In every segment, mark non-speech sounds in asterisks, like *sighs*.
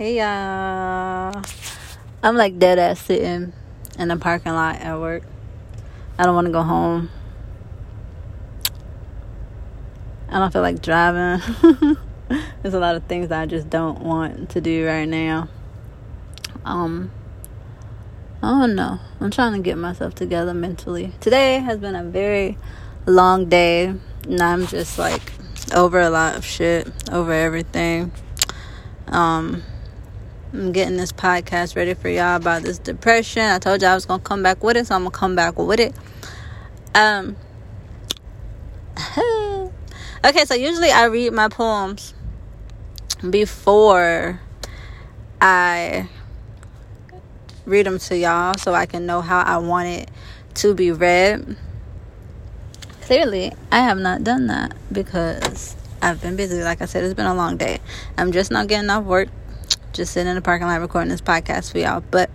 Hey y'all. I'm like dead ass sitting in the parking lot at work. I don't want to go home. I don't feel like driving. *laughs* There's a lot of things that I just don't want to do right now. Um I don't know. I'm trying to get myself together mentally. Today has been a very long day, and I'm just like over a lot of shit, over everything. Um I'm getting this podcast ready for y'all about this depression. I told y'all I was gonna come back with it, so I'm gonna come back with it. Um. *laughs* okay, so usually I read my poems before I read them to y'all, so I can know how I want it to be read. Clearly, I have not done that because I've been busy. Like I said, it's been a long day. I'm just not getting off work just sitting in the parking lot recording this podcast for y'all. But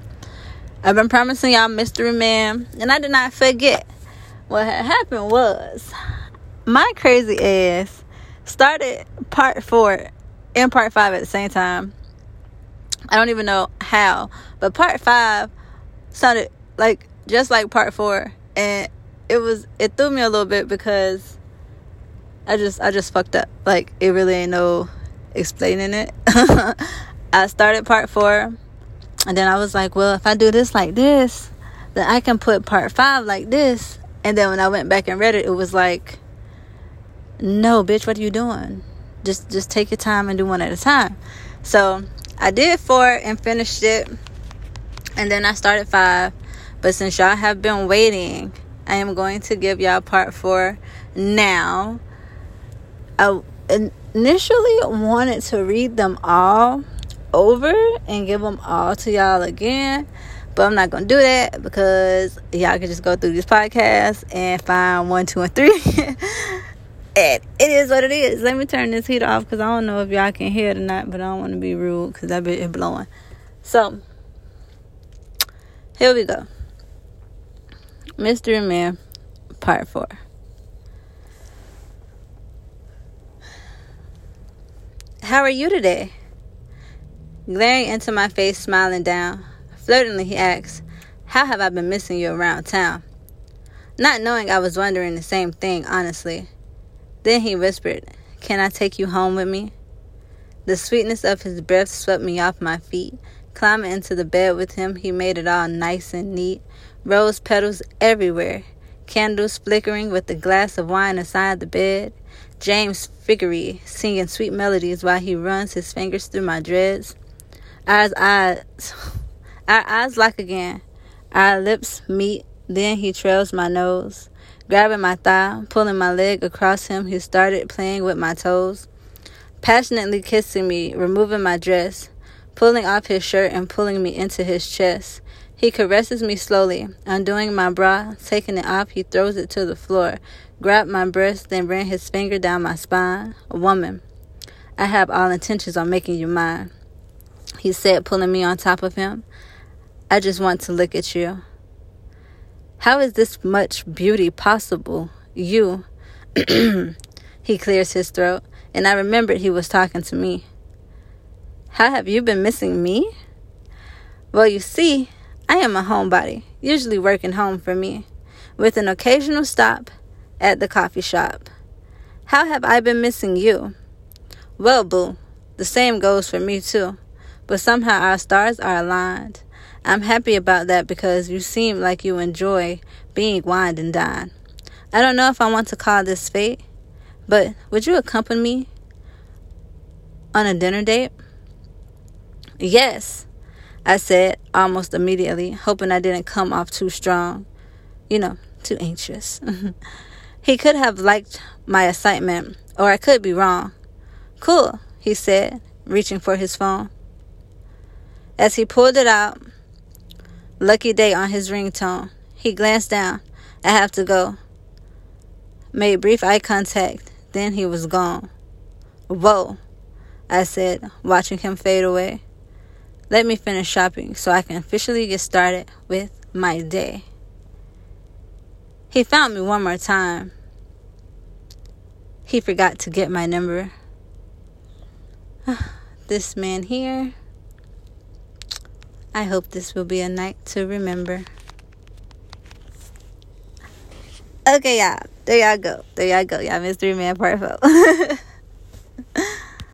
I've been promising y'all Mystery Man, and I did not forget. What had happened was my crazy ass started part four and part five at the same time. I don't even know how, but part five sounded like just like part four, and it was it threw me a little bit because I just I just fucked up. Like it really ain't no explaining it. *laughs* I started part four, and then I was like, well, if I do this like this, then I can put part five like this. And then when I went back and read it, it was like, no, bitch, what are you doing? Just just take your time and do one at a time. So I did four and finished it, and then I started five. But since y'all have been waiting, I am going to give y'all part four now. I initially wanted to read them all over and give them all to y'all again. But I'm not gonna do that because y'all can just go through this podcast and find one, two, and three. *laughs* and it is what it is. Let me turn this heat off because I don't know if y'all can hear it or not, but I don't want to be rude because that bit is blowing. So here we go. Mystery Man, part four. How are you today? Glaring into my face, smiling down. Flirtingly, he asks, How have I been missing you around town? Not knowing I was wondering the same thing, honestly. Then he whispered, Can I take you home with me? The sweetness of his breath swept me off my feet. Climbing into the bed with him, he made it all nice and neat. Rose petals everywhere, candles flickering with a glass of wine aside the bed. James Figgery singing sweet melodies while he runs his fingers through my dreads. Our eyes, our eyes lock again. Our lips meet. Then he trails my nose, grabbing my thigh, pulling my leg across him. He started playing with my toes, passionately kissing me, removing my dress, pulling off his shirt and pulling me into his chest. He caresses me slowly, undoing my bra, taking it off. He throws it to the floor, grabbed my breast, then ran his finger down my spine. Woman, I have all intentions on making you mine he said, pulling me on top of him. I just want to look at you. How is this much beauty possible? You. *clears throat* he clears his throat, and I remembered he was talking to me. How have you been missing me? Well, you see, I am a homebody, usually working home for me, with an occasional stop at the coffee shop. How have I been missing you? Well, boo, the same goes for me, too but somehow our stars are aligned. I'm happy about that because you seem like you enjoy being wined and dined. I don't know if I want to call this fate, but would you accompany me on a dinner date? Yes, I said almost immediately, hoping I didn't come off too strong, you know, too anxious. *laughs* he could have liked my excitement, or I could be wrong. Cool, he said, reaching for his phone. As he pulled it out, Lucky Daye on his ringtone, he glanced down. I have to go. Made brief eye contact, then he was gone. Whoa, I said, watching him fade away. Let me finish shopping so I can officially get started with my day. He found me one more time. He forgot to get my number. *sighs* this man here I hope this will be a night to remember. Okay, y'all. There y'all go. There y'all go. Y'all Mystery Man Part 4. *laughs*